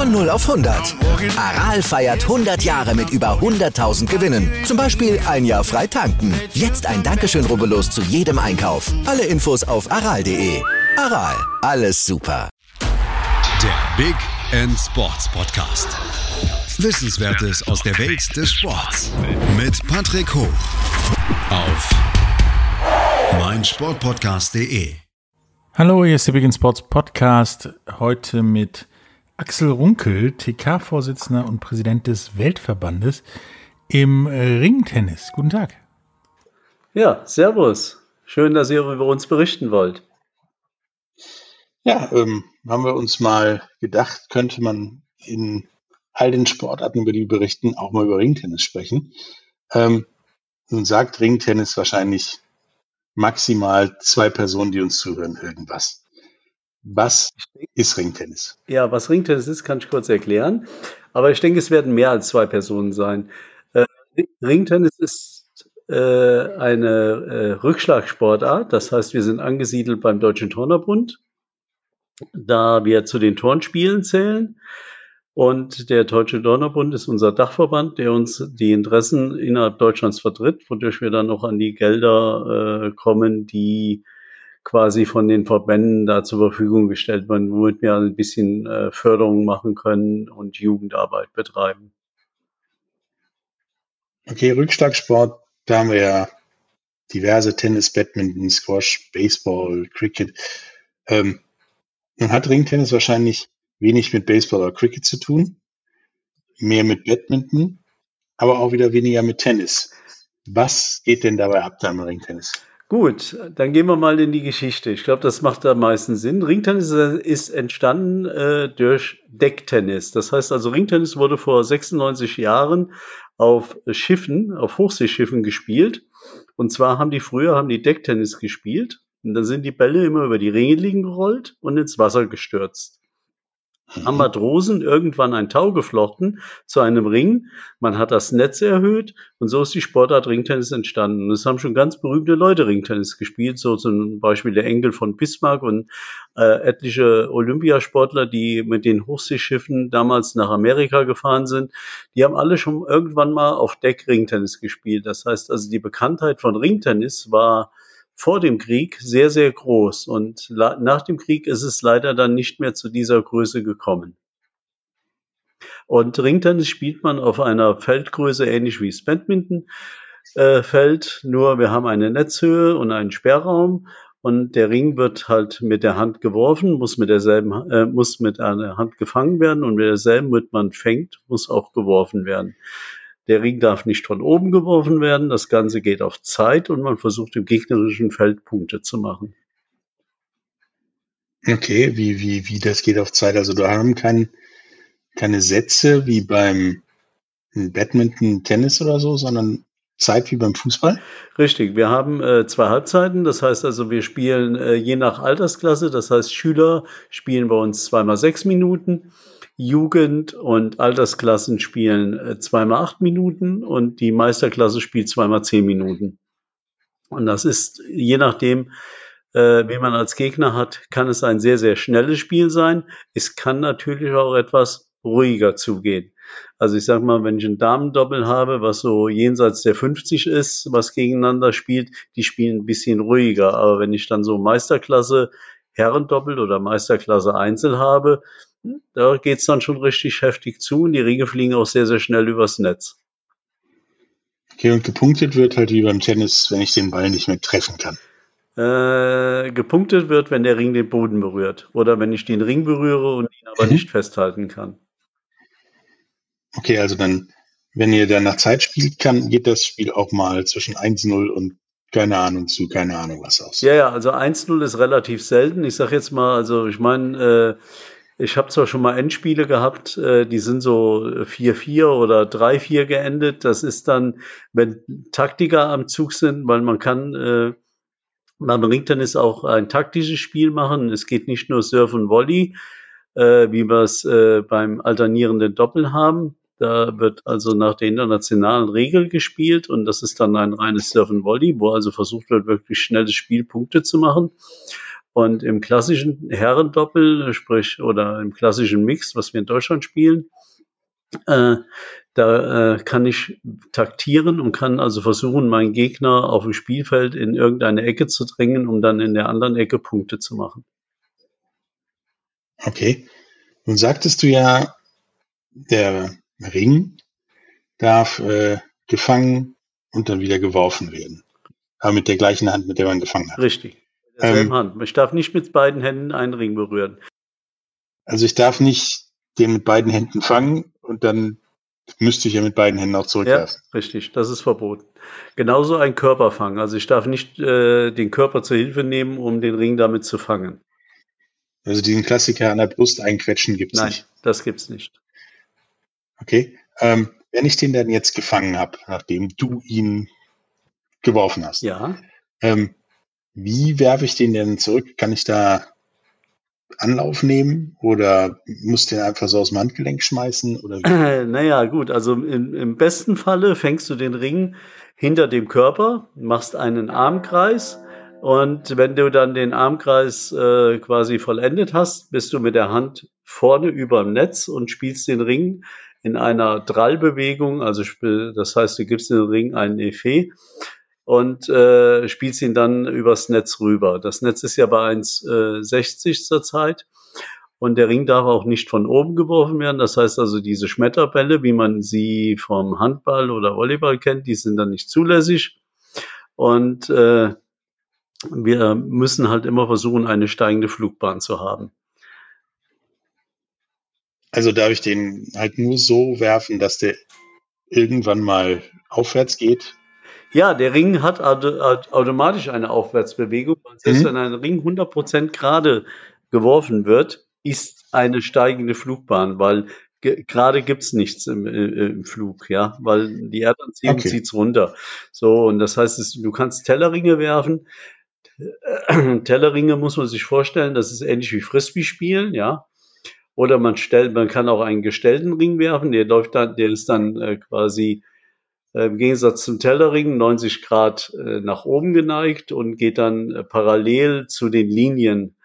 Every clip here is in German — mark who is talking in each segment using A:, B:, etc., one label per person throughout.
A: Von 0 auf 100. Aral feiert 100 Jahre mit über 100.000 Gewinnen. Zum Beispiel ein Jahr frei tanken. Jetzt ein Dankeschön, rubbellos zu jedem Einkauf. Alle Infos auf aral.de. Aral, alles super.
B: Der Big End Sports Podcast. Wissenswertes aus der Welt des Sports. Mit Patrick Hoch. Auf meinsportpodcast.de.
C: Hallo, hier ist der Big End Sports Podcast. Heute mit Axel Runkel, TK-Vorsitzender und Präsident des Weltverbandes im äh, Ringtennis. Guten Tag.
D: Ja, Servus. Schön, dass ihr über uns berichten wollt.
E: Ja, ähm, haben wir uns mal gedacht, könnte man in all den Sportarten, über die wir berichten, auch mal über Ringtennis sprechen. Ähm, nun sagt Ringtennis wahrscheinlich maximal zwei Personen, die uns zuhören, irgendwas. Was ist Ringtennis?
D: Ja, was Ringtennis ist, kann ich kurz erklären. Aber ich denke, es werden mehr als zwei Personen sein. Äh, Ringtennis ist äh, eine äh, Rückschlagsportart. Das heißt, wir sind angesiedelt beim Deutschen Turnerbund, da wir zu den Turnspielen zählen. Und der Deutsche Turnerbund ist unser Dachverband, der uns die Interessen innerhalb Deutschlands vertritt, wodurch wir dann noch an die Gelder äh, kommen, die quasi von den Verbänden da zur Verfügung gestellt werden, womit wir ein bisschen äh, Förderung machen können und Jugendarbeit betreiben.
E: Okay, Rückschlagsport, da haben wir ja diverse Tennis, Badminton, Squash, Baseball, Cricket. Ähm, nun hat Ringtennis wahrscheinlich wenig mit Baseball oder Cricket zu tun, mehr mit Badminton, aber auch wieder weniger mit Tennis. Was geht denn dabei ab da im Ringtennis?
D: Gut, dann gehen wir mal in die Geschichte. Ich glaube, das macht am meisten Sinn. Ringtennis ist entstanden äh, durch Decktennis. Das heißt also, Ringtennis wurde vor 96 Jahren auf Schiffen, auf Hochseeschiffen gespielt. Und zwar haben die früher haben die Decktennis gespielt. Und dann sind die Bälle immer über die Regeling gerollt und ins Wasser gestürzt haben Matrosen irgendwann ein Tau geflochten zu einem Ring. Man hat das Netz erhöht und so ist die Sportart Ringtennis entstanden. Und es haben schon ganz berühmte Leute Ringtennis gespielt, so zum Beispiel der Enkel von Bismarck und äh, etliche Olympiasportler, die mit den Hochseeschiffen damals nach Amerika gefahren sind. Die haben alle schon irgendwann mal auf Deck Ringtennis gespielt. Das heißt also, die Bekanntheit von Ringtennis war vor dem Krieg sehr, sehr groß. Und nach dem Krieg ist es leider dann nicht mehr zu dieser Größe gekommen. Und Ringtennis spielt man auf einer Feldgröße ähnlich wie das Badminton. Äh, nur wir haben eine Netzhöhe und einen Sperrraum und der Ring wird halt mit der Hand geworfen, muss mit derselben, äh, muss mit einer Hand gefangen werden und mit derselben, mit man fängt, muss auch geworfen werden. Der Ring darf nicht von oben geworfen werden. Das Ganze geht auf Zeit und man versucht im gegnerischen Feld Punkte zu machen.
E: Okay, wie, wie, wie das geht auf Zeit. Also da haben kein, keine Sätze wie beim Badminton, Tennis oder so, sondern Zeit wie beim Fußball?
D: Richtig, wir haben äh, zwei Halbzeiten. Das heißt also, wir spielen äh, je nach Altersklasse. Das heißt, Schüler spielen bei uns zweimal sechs Minuten. Jugend- und Altersklassen spielen äh, zweimal acht Minuten und die Meisterklasse spielt zweimal zehn Minuten. Und das ist, je nachdem, äh, wen man als Gegner hat, kann es ein sehr, sehr schnelles Spiel sein. Es kann natürlich auch etwas ruhiger zugehen. Also ich sag mal, wenn ich ein Damendoppel habe, was so jenseits der 50 ist, was gegeneinander spielt, die spielen ein bisschen ruhiger. Aber wenn ich dann so Meisterklasse Herrendoppel oder Meisterklasse Einzel habe, da geht's dann schon richtig heftig zu und die Ringe fliegen auch sehr, sehr schnell übers Netz.
E: Okay, und gepunktet wird halt wie beim Tennis, wenn ich den Ball nicht mehr treffen kann.
D: Äh, gepunktet wird, wenn der Ring den Boden berührt. Oder wenn ich den Ring berühre und ihn aber mhm. nicht festhalten kann.
E: Okay, also dann, wenn ihr dann nach Zeit spielt, kann, geht das Spiel auch mal zwischen 1-0 und keine Ahnung zu, keine Ahnung was aus.
D: Ja, ja, also 1-0 ist relativ selten. Ich sag jetzt mal, also ich meine, äh, Ich habe zwar schon mal Endspiele gehabt, äh, die sind so 4-4 oder 3-4 geendet. Das ist dann, wenn Taktiker am Zug sind, weil man kann äh, beim Ringtennis auch ein taktisches Spiel machen. Es geht nicht nur Surf und Volley, äh, wie wir es äh, beim alternierenden Doppel haben. Da wird also nach der internationalen Regel gespielt und das ist dann ein reines Surf and Volley, wo also versucht wird, wirklich schnelles Spiel Punkte zu machen. Und im klassischen Herrendoppel, sprich, oder im klassischen Mix, was wir in Deutschland spielen, äh, da äh, kann ich taktieren und kann also versuchen, meinen Gegner auf dem Spielfeld in irgendeine Ecke zu drängen, um dann in der anderen Ecke Punkte zu machen.
E: Okay. Nun sagtest du ja, der Ring darf äh, gefangen und dann wieder geworfen werden. Aber mit der gleichen Hand, mit der man gefangen hat.
D: Richtig. Derselben ähm, Hand. Ich darf nicht mit beiden Händen einen Ring berühren.
E: Also ich darf nicht den mit beiden Händen fangen und dann müsste ich ja mit beiden Händen auch zurückwerfen.
D: Ja, richtig, das ist verboten. Genauso ein Körperfang. Also ich darf nicht äh, den Körper zur Hilfe nehmen, um den Ring damit zu fangen.
E: Also diesen Klassiker an der Brust einquetschen gibt es nicht.
D: Nein, das gibt es nicht.
E: Okay. Ähm, wenn ich den dann jetzt gefangen habe, nachdem du ihn geworfen hast,
D: ja.
E: Ähm, wie werfe ich den denn zurück? Kann ich da Anlauf nehmen oder muss den einfach so aus dem Handgelenk schmeißen? Oder
D: äh, naja, gut, also im, im, besten Falle fängst du den Ring hinter dem Körper, machst einen Armkreis und wenn du dann den Armkreis äh, quasi vollendet hast, bist du mit der Hand vorne über dem Netz und spielst den Ring in einer Drallbewegung, also das heißt, du gibst den Ring einen Effet und äh, spielst ihn dann übers Netz rüber. Das Netz ist ja bei 1,60 äh, zurzeit und der Ring darf auch nicht von oben geworfen werden. Das heißt also, diese Schmetterbälle, wie man sie vom Handball oder Volleyball kennt, die sind dann nicht zulässig. Und äh, wir müssen halt immer versuchen, eine steigende Flugbahn zu haben.
E: Also darf ich den halt nur so werfen, dass der irgendwann mal aufwärts geht?
D: Ja, der Ring hat automatisch eine Aufwärtsbewegung. Selbst mhm. wenn ein Ring 100% gerade geworfen wird, ist eine steigende Flugbahn, weil gerade gibt's nichts im, äh, im, Flug, ja, weil die Erdanziehung okay. zieht's runter. So, und das heißt, du kannst Tellerringe werfen. Tellerringe muss man sich vorstellen, das ist ähnlich wie Frisbee spielen, ja. Oder man stellt, man kann auch einen gestellten Ring werfen, der läuft dann, der ist dann äh, quasi äh, im Gegensatz zum Tellerring 90 Grad äh, nach oben geneigt und geht dann äh, parallel zu den Linien.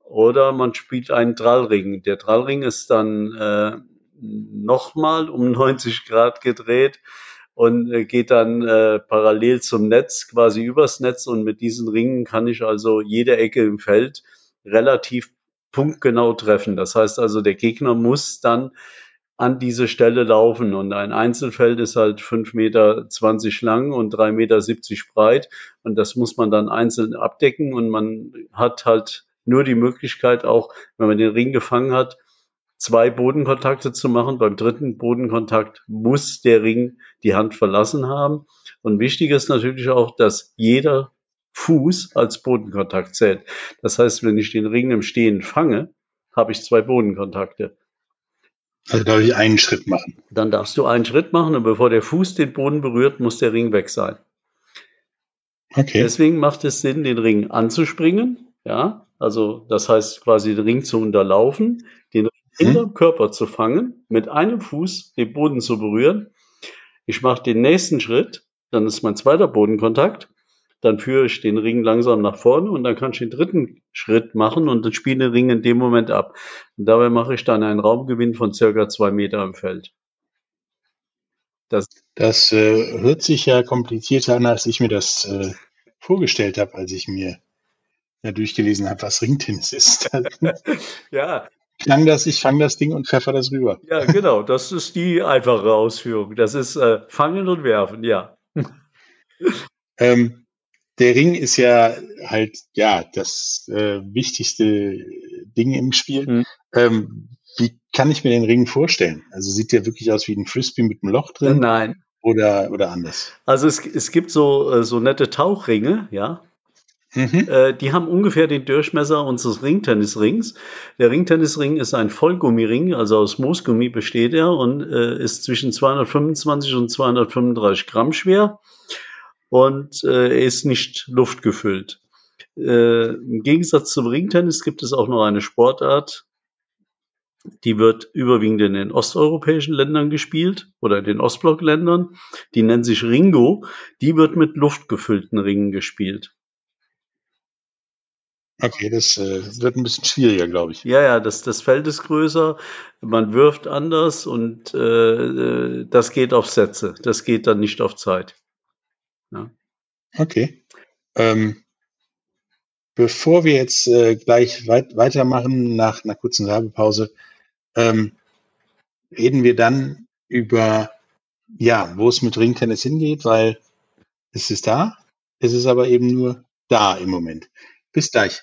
D: Oder man spielt einen Drallring. Der Drallring ist dann äh, nochmal um 90 Grad gedreht und äh, geht dann äh, parallel zum Netz, quasi übers Netz. Und mit diesen Ringen kann ich also jede Ecke im Feld relativ punktgenau treffen. Das heißt also, der Gegner muss dann an diese Stelle laufen. Und ein Einzelfeld ist halt 5,20 Meter lang und 3,70 Meter breit. Und das muss man dann einzeln abdecken. Und man hat halt nur die Möglichkeit auch, wenn man den Ring gefangen hat, zwei Bodenkontakte zu machen. Beim dritten Bodenkontakt muss der Ring die Hand verlassen haben. Und wichtig ist natürlich auch, dass jeder Fuß als Bodenkontakt zählt. Das heißt, wenn ich den Ring im Stehen fange, habe ich zwei Bodenkontakte.
E: Also darf ich einen Schritt machen.
D: Dann darfst du einen Schritt machen und bevor der Fuß den Boden berührt, muss der Ring weg sein. Okay. Deswegen macht es Sinn, den Ring anzuspringen. Ja, also das heißt quasi den Ring zu unterlaufen, den Ring hm. hinterm Körper zu fangen, mit einem Fuß den Boden zu berühren. Ich mache den nächsten Schritt, dann ist mein zweiter Bodenkontakt dann führe ich den Ring langsam nach vorne und dann kann ich den dritten Schritt machen und dann spiele den Ring in dem Moment ab. Und dabei mache ich dann einen Raumgewinn von circa zwei Meter im Feld.
E: Das, das äh, hört sich ja komplizierter an, als ich mir das äh, vorgestellt habe, als ich mir ja, durchgelesen habe, was Ringtennis ist. ja. Klang das, ich fange das Ding und pfeffer das rüber.
D: Ja, genau, das ist die einfache Ausführung. Das ist äh, Fangen und Werfen, ja.
E: ähm, der Ring ist ja halt, ja, das äh, wichtigste Ding im Spiel. Mhm. Ähm, wie kann ich mir den Ring vorstellen? Also sieht der wirklich aus wie ein Frisbee mit einem Loch drin?
D: Nein.
E: Oder, oder anders?
D: Also es, es gibt so, äh, so nette Tauchringe, ja. Mhm. Äh, die haben ungefähr den Durchmesser unseres Ringtennisrings. Der Ringtennisring ist ein Vollgummiring, also aus Moosgummi besteht er und äh, ist zwischen 225 und 235 Gramm schwer und äh, er ist nicht luftgefüllt. Äh, Im Gegensatz zum Ringtennis gibt es auch noch eine Sportart, die wird überwiegend in den osteuropäischen Ländern gespielt oder in den Ostblockländern. Die nennt sich Ringo. Die wird mit luftgefüllten Ringen gespielt.
E: Okay, das äh, wird ein bisschen schwieriger, glaube ich.
D: Ja, ja, das, das Feld ist größer, man wirft anders und äh, äh das geht auf Sätze. Das geht dann nicht auf Zeit.
E: Ja. Okay. Ähm, bevor wir jetzt äh, gleich weit weitermachen nach einer kurzen Werbepause, ähm, reden wir dann über, ja, wo es mit Ringtennis hingeht, weil es ist da, es ist aber eben nur da im Moment. Bis gleich.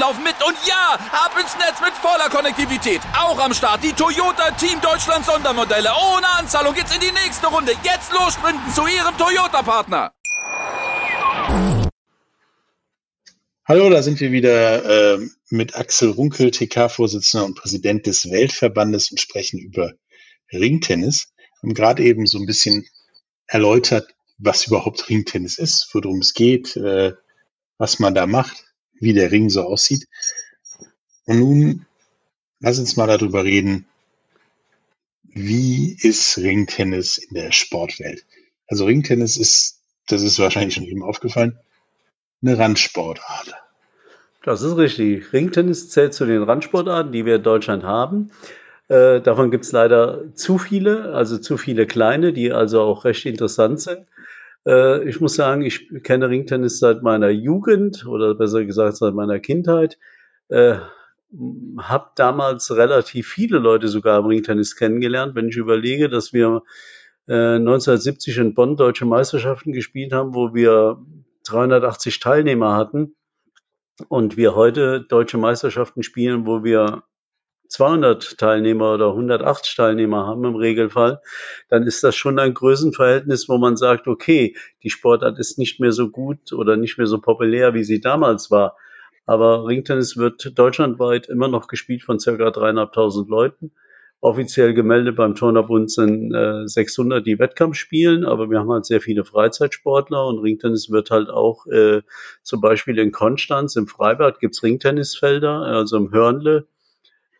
F: laufen mit und ja, ab ins Netz mit voller Konnektivität. Auch am Start die Toyota Team Deutschland Sondermodelle. Ohne Anzahlung geht's in die nächste Runde. Jetzt los sprinten zu Ihrem Toyota-Partner.
E: Hallo, da sind wir wieder äh, mit Axel Runkel, TK-Vorsitzender und Präsident des Weltverbandes und sprechen über Ringtennis. Wir haben gerade eben so ein bisschen erläutert, was überhaupt Ringtennis ist, worum es geht, äh, was man da macht wie der Ring so aussieht. Und nun lass uns mal darüber reden, wie ist Ringtennis in der Sportwelt? Also Ringtennis ist, das ist wahrscheinlich schon eben aufgefallen, eine Randsportart.
D: Das ist richtig. Ringtennis zählt zu den Randsportarten, die wir in Deutschland haben. Äh, davon gibt es leider zu viele, also zu viele kleine, die also auch recht interessant sind. Äh, ich muss sagen, ich kenne Ringtennis seit meiner Jugend oder besser gesagt seit meiner Kindheit. Äh, habe damals relativ viele Leute sogar im Ringtennis kennengelernt. Wenn ich überlege, dass wir äh, 1970 in Bonn deutsche Meisterschaften gespielt haben, wo wir 380 Teilnehmer hatten und wir heute deutsche Meisterschaften spielen, wo wir 200 Teilnehmer oder 180 Teilnehmer haben im Regelfall, dann ist das schon ein Größenverhältnis, wo man sagt, okay, die Sportart ist nicht mehr so gut oder nicht mehr so populär, wie sie damals war. Aber Ringtennis wird deutschlandweit immer noch gespielt von circa dreieinhalbtausend Leuten. Offiziell gemeldet beim Turnerbund sind äh, 600, die Wettkampf spielen, aber wir haben halt sehr viele Freizeitsportler und Ringtennis wird halt auch äh, zum Beispiel in Konstanz im Freibad gibt's Ringtennisfelder, also im Hörnle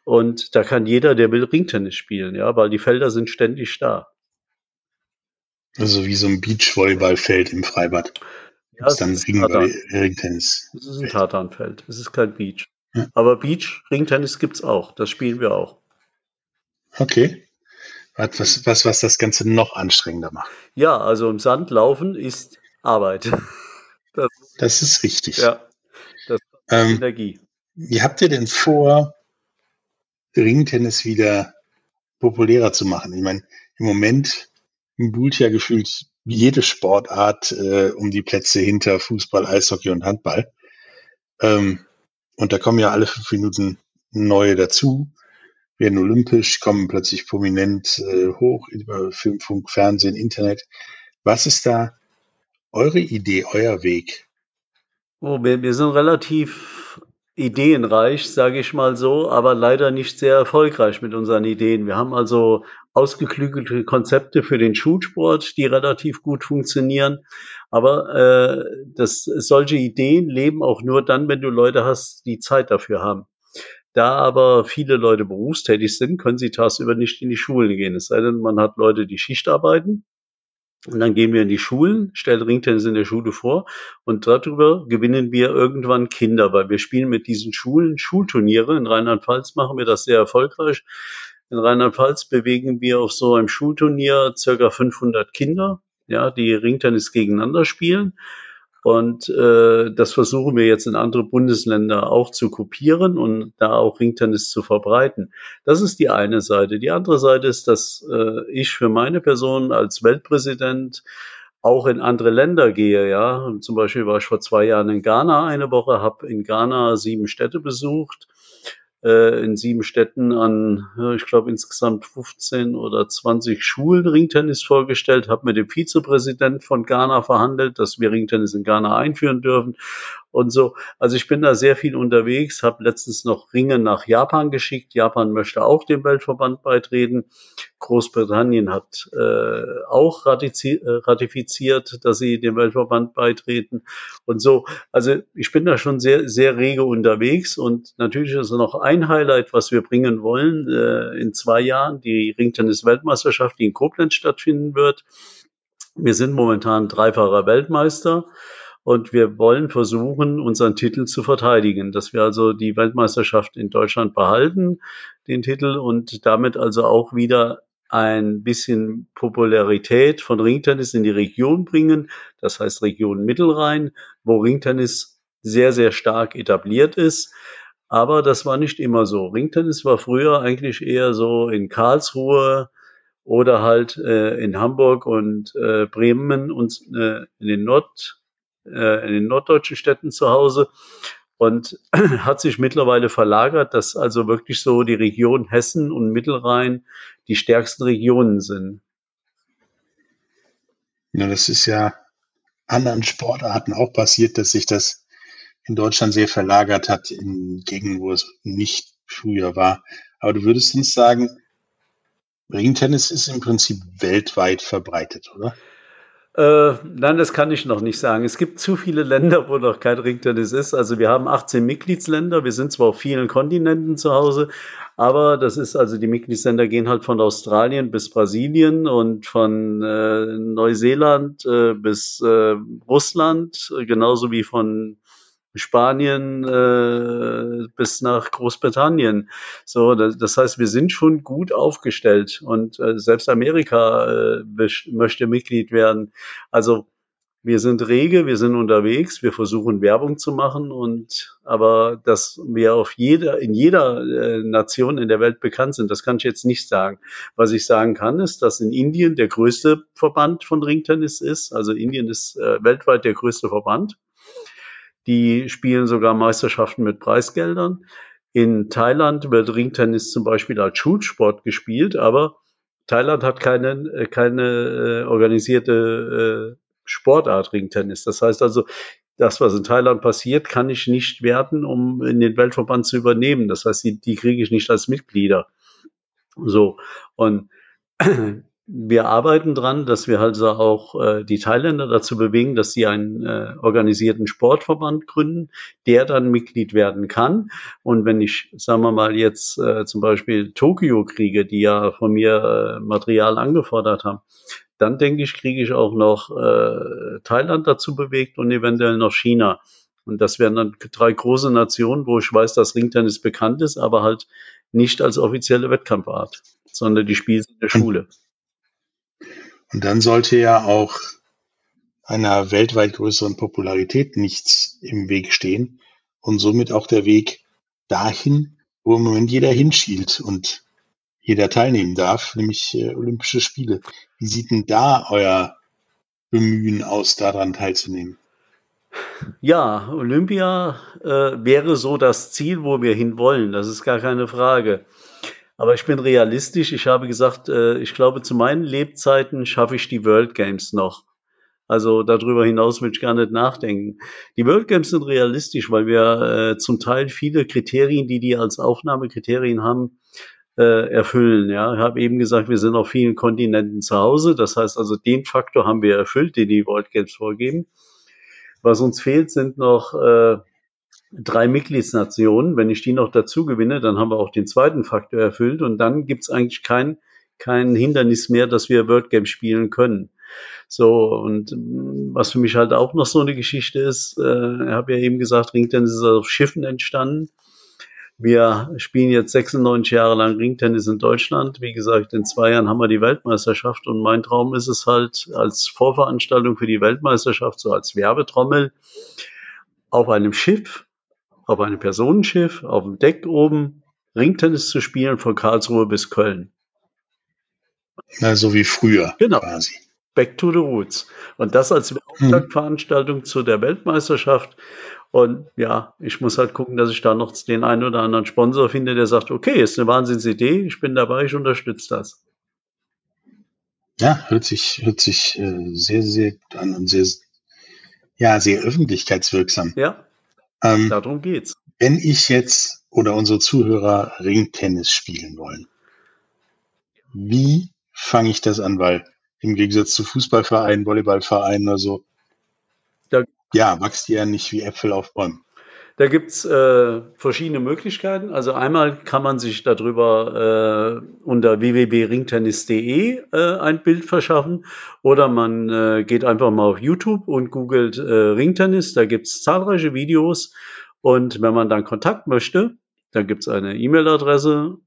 D: und da kann jeder, der will, Ringtennis spielen, ja, weil die Felder sind ständig da.
E: Also wie so ein Beachvolleyballfeld im Freibad.
D: Ja, es dann ist Ringtennis. Es ist ein Tatanfeld. Es ist kein Beach. Ja. Aber Beach, Ringtennis gibt's auch. Das spielen wir auch.
E: Okay. Was, was, was das Ganze noch anstrengender macht.
D: Ja, also im Sand laufen ist Arbeit.
E: Das, das ist richtig.
D: Ja. Das ist ähm, Energie.
E: Wie habt ihr denn vor, Ringtennis wieder populärer zu machen. Ich meine, im Moment buhlt ja gefühlt jede Sportart äh, um die Plätze hinter Fußball, Eishockey und Handball. Ähm, und da kommen ja alle fünf Minuten neue dazu, werden olympisch, kommen plötzlich prominent äh, hoch über Film, Funk, Fernsehen, Internet. Was ist da eure Idee, euer Weg?
D: Oh, wir, wir sind relativ ideenreich, sage ich mal so, aber leider nicht sehr erfolgreich mit unseren Ideen. Wir haben also ausgeklügelte Konzepte für den Schulsport, die relativ gut funktionieren. Aber äh, das, solche Ideen leben auch nur dann, wenn du Leute hast, die Zeit dafür haben. Da aber viele Leute berufstätig sind, können sie tagsüber nicht in die Schulen gehen. Es sei denn, man hat Leute, die Schicht arbeiten und dann gehen wir in die Schulen, stellen Ringtennis in der Schule vor und darüber gewinnen wir irgendwann Kinder, weil wir spielen mit diesen Schulen Schulturniere. In Rheinland-Pfalz machen wir das sehr erfolgreich. In Rheinland-Pfalz bewegen wir auf so einem Schulturnier circa 500 Kinder, ja, die Ringtennis gegeneinander spielen. Und äh, das versuchen wir jetzt in andere Bundesländer auch zu kopieren und da auch Ringtennis zu verbreiten. Das ist die eine Seite. Die andere Seite ist, dass äh, ich für meine Person als Weltpräsident auch in andere Länder gehe. Ja, zum Beispiel war ich vor zwei Jahren in Ghana eine Woche, habe in Ghana sieben Städte besucht äh, in sieben Städten an, ich glaube insgesamt 15 oder 20 Schulen Ringtennis vorgestellt, habe mit dem Vizepräsident von Ghana verhandelt, dass wir Ringtennis in Ghana einführen dürfen und so. Also ich bin da sehr viel unterwegs, habe letztens noch Ringe nach Japan geschickt. Japan möchte auch dem Weltverband beitreten. Großbritannien hat äh, auch äh, ratifiziert, dass sie dem Weltverband beitreten und so. Also ich bin da schon sehr, sehr rege unterwegs und natürlich ist noch ein Highlight, was wir bringen wollen äh, in zwei Jahren, die Ringtennis-Weltmeisterschaft, die in Koblenz stattfinden wird. Wir sind momentan dreifacher Weltmeister. Und wir wollen versuchen, unseren Titel zu verteidigen, dass wir also die Weltmeisterschaft in Deutschland behalten, den Titel, und damit also auch wieder ein bisschen Popularität von Ringtennis in die Region bringen, das heißt Region Mittelrhein, wo Ringtennis sehr, sehr stark etabliert ist. Aber das war nicht immer so. Ringtennis war früher eigentlich eher so in Karlsruhe oder halt äh, in Hamburg und äh, Bremen und äh, in den Nord, äh, in den norddeutschen Städten zu Hause und hat sich mittlerweile verlagert, dass also wirklich so die Region Hessen und Mittelrhein die stärksten Regionen sind.
E: Ja, das ist ja anderen Sportarten auch passiert, dass sich das in Deutschland sehr verlagert hat in Gegenden, wo es nicht früher war. Aber du würdest uns sagen, Ringtennis ist im Prinzip weltweit verbreitet, oder?
D: Äh, nein, das kann ich noch nicht sagen. Es gibt zu viele Länder, wo noch kein Ringtennis ist. Also wir haben 18 Mitgliedsländer. Wir sind zwar auf vielen Kontinenten zu Hause, aber das ist also die Mitgliedsländer gehen halt von Australien bis Brasilien und von äh, Neuseeland äh, bis äh, Russland, genauso wie von Spanien äh, bis nach Großbritannien. So, das, das, heißt, wir sind schon gut aufgestellt und äh, selbst Amerika äh, möchte Mitglied werden. Also wir sind rege, wir sind unterwegs, wir versuchen Werbung zu machen und aber dass wir auf jeder in jeder äh, Nation in der Welt bekannt sind, das kann ich jetzt nicht sagen. Was ich sagen kann, ist, dass in Indien der größte Verband von Ringtennis ist. Also Indien ist äh, weltweit der größte Verband. Die spielen sogar Meisterschaften mit Preisgeldern. In Thailand wird Ringtennis zum Beispiel als Schulsport gespielt, aber Thailand hat keine, äh, keine äh, organisierte äh, Sportart Ringtennis. Das heißt also, das, was in Thailand passiert, kann ich nicht werten, um in den Weltverband zu übernehmen. Das heißt, die, die kriege ich nicht als Mitglieder. So. Und wir arbeiten dran, dass wir also auch äh, die Thailänder dazu bewegen, dass sie einen äh, organisierten Sportverband gründen, der dann Mitglied werden kann. Und wenn ich, sagen wir mal, jetzt äh, zum Beispiel Tokio kriege, die ja von mir äh, Material angefordert haben, dann denke ich, kriege ich auch noch äh, Thailand dazu bewegt und eventuell noch China. Und das wären dann drei große Nationen, wo ich weiß, dass Ringtennis bekannt ist, aber halt nicht als offizielle Wettkampfart, sondern die spielen in der Schule.
E: Und dann sollte ja auch einer weltweit größeren Popularität nichts im Weg stehen und somit auch der Weg dahin, wo im Moment jeder hinschielt und jeder teilnehmen darf, nämlich äh, Olympische Spiele. Wie sieht denn da euer Bemühen aus, daran teilzunehmen?
D: Ja, Olympia äh, wäre so das Ziel, wo wir hinwollen. Das ist gar keine Frage. Aber ich bin realistisch. Ich habe gesagt, äh, ich glaube, zu meinen Lebzeiten schaffe ich die World Games noch. Also darüber hinaus will ich gar nicht nachdenken. Die World Games sind realistisch, weil wir äh, zum Teil viele Kriterien, die die als Aufnahmekriterien haben, äh, erfüllen. Ja, ich habe eben gesagt, wir sind auf vielen Kontinenten zu Hause. Das heißt also, den Faktor haben wir erfüllt, den die World Games vorgeben. Was uns fehlt, sind noch äh, drei Mitgliedsnationen. Wenn ich die noch dazu gewinne, dann haben wir auch den zweiten Faktor erfüllt und dann gibt es eigentlich kein, kein Hindernis mehr, dass wir World Games spielen können. So, und mm, was für mich halt auch noch so eine Geschichte ist, äh, ich habe ja eben gesagt, Ringtennis ist auf Schiffen entstanden. Wir spielen jetzt 96 Jahre lang Ringtennis in Deutschland. Wie gesagt, in zwei Jahren haben wir die Weltmeisterschaft und mein Traum ist es halt als Vorveranstaltung für die Weltmeisterschaft, so als Werbetrommel, auf einem Schiff, auf einem Personenschiff, auf dem Deck oben Ringtennis zu spielen von Karlsruhe bis Köln.
E: Na, so wie früher
D: Genau.
E: quasi.
D: Back to the Roots. Und das als Auftaktveranstaltung zu der Weltmeisterschaft. Und ja, ich muss halt gucken, dass ich da noch den einen oder anderen Sponsor finde, der sagt, okay, ist eine Wahnsinnsidee, ich bin dabei, ich unterstütze das.
E: Ja, hört sich, hört sich äh, sehr, sehr gut an und sehr, ja, sehr öffentlichkeitswirksam.
D: Ja,
E: Ähm,
D: darum geht's.
E: wenn ich jetzt oder unsere Zuhörer Ringtennis spielen wollen, wie fange ich das an? Weil im Gegensatz zu Fußballvereinen, Volleyballvereinen oder so,
D: Da-
E: ja, wächst ihr ja nicht wie Äpfel auf Bäumen.
D: Da gibt's äh, verschiedene Möglichkeiten. Also einmal kann man sich darüber äh, unter www.ringtennis.de äh, ein Bild verschaffen oder man äh, geht einfach mal auf YouTube und googelt äh, Ringtennis. Da gibt's zahlreiche Videos und wenn man dann Kontakt möchte, dann gibt's eine E-Mail-Adresse,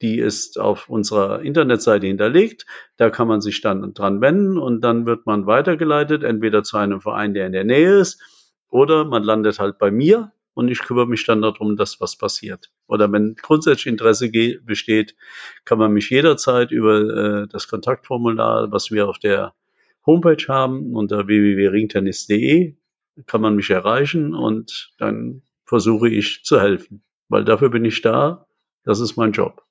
D: die ist auf unserer Internetseite hinterlegt. Da kann man sich dann dran wenden und dann wird man weitergeleitet, entweder zu einem Verein, der in der Nähe ist, oder man landet halt bei mir und ich kümmere mich dann darum, dass was passiert. Oder wenn grundsätzlich Interesse besteht, kann man mich jederzeit über äh, das Kontaktformular, was wir auf der Homepage haben, unter www.ringtennis.de, kann man mich erreichen und dann versuche ich zu helfen. Weil dafür bin ich da. Das ist mein Job.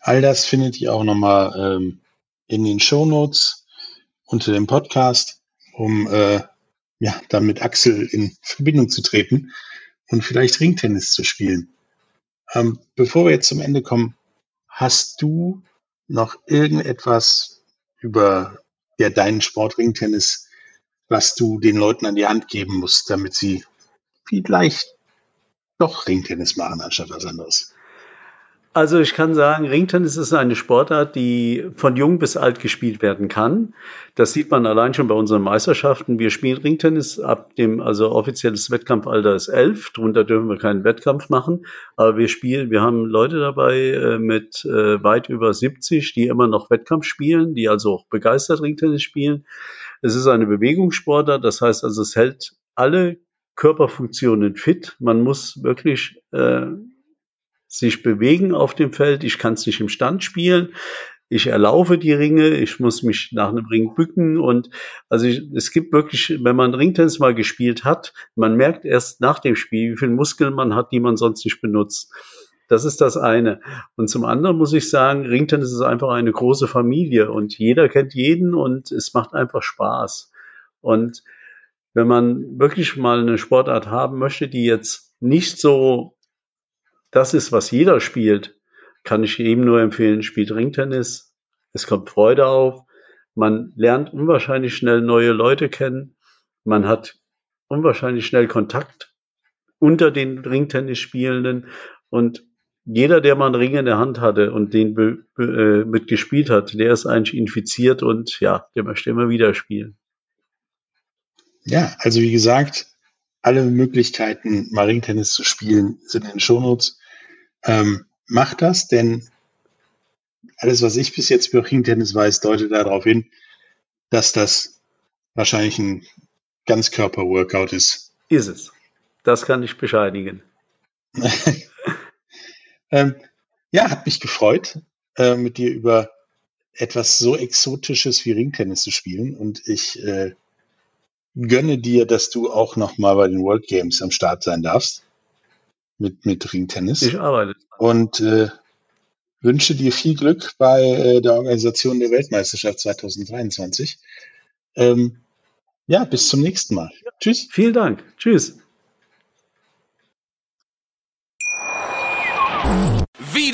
E: All das findet ihr auch nochmal ähm, in den Shownotes unter dem Podcast, um äh, ja, da mit Axel in Verbindung zu treten und vielleicht Ringtennis zu spielen. Ähm, bevor wir jetzt zum Ende kommen, hast du noch irgendetwas über ja, deinen Sport Ringtennis, was du den Leuten an die Hand geben musst, damit sie vielleicht doch Ringtennis machen anstatt was anderes?
D: Also ich kann sagen, Ringtennis ist eine Sportart, die von jung bis alt gespielt werden kann. Das sieht man allein schon bei unseren Meisterschaften. Wir spielen Ringtennis ab dem, also offizielles Wettkampfalter ist elf, darunter dürfen wir keinen Wettkampf machen. Aber wir spielen, wir haben Leute dabei äh, mit äh, weit über 70, die immer noch Wettkampf spielen, die also auch begeistert Ringtennis spielen. Es ist eine Bewegungssportart, das heißt also, es hält alle Körperfunktionen fit. Man muss wirklich äh, sich bewegen auf dem Feld. Ich kann es nicht im Stand spielen. Ich erlaufe die Ringe. Ich muss mich nach einem Ring bücken. Und also ich, es gibt wirklich, wenn man Ringtennis mal gespielt hat, man merkt erst nach dem Spiel, wie viele Muskeln man hat, die man sonst nicht benutzt. Das ist das eine. Und zum anderen muss ich sagen, Ringtennis ist einfach eine große Familie und jeder kennt jeden und es macht einfach Spaß. Und wenn man wirklich mal eine Sportart haben möchte, die jetzt nicht so das ist, was jeder spielt, kann ich eben nur empfehlen, spielt Ringtennis. Es kommt Freude auf. Man lernt unwahrscheinlich schnell neue Leute kennen. Man hat unwahrscheinlich schnell Kontakt unter den Ringtennisspielenden. Und jeder, der mal einen Ring in der Hand hatte und den äh, mitgespielt hat, der ist eigentlich infiziert und ja, der möchte immer wieder spielen.
E: Ja, also wie gesagt, alle Möglichkeiten, mal Ringtennis zu spielen, sind in den Shownotes. Ähm, macht das, denn alles, was ich bis jetzt über Ringtennis weiß, deutet darauf hin, dass das wahrscheinlich ein Ganzkörper-Workout ist.
D: Ist es. Das kann ich bescheinigen.
E: ähm, ja, hat mich gefreut, äh, mit dir über etwas so Exotisches wie Ringtennis zu spielen. Und ich äh, gönne dir, dass du auch noch mal bei den World Games am Start sein darfst mit, mit Ringtennis.
D: Ich arbeite.
E: Und äh, wünsche dir viel Glück bei äh, der Organisation der Weltmeisterschaft 2023. Ähm, ja, bis zum nächsten Mal. Tschüss.
D: Vielen Dank. Tschüss.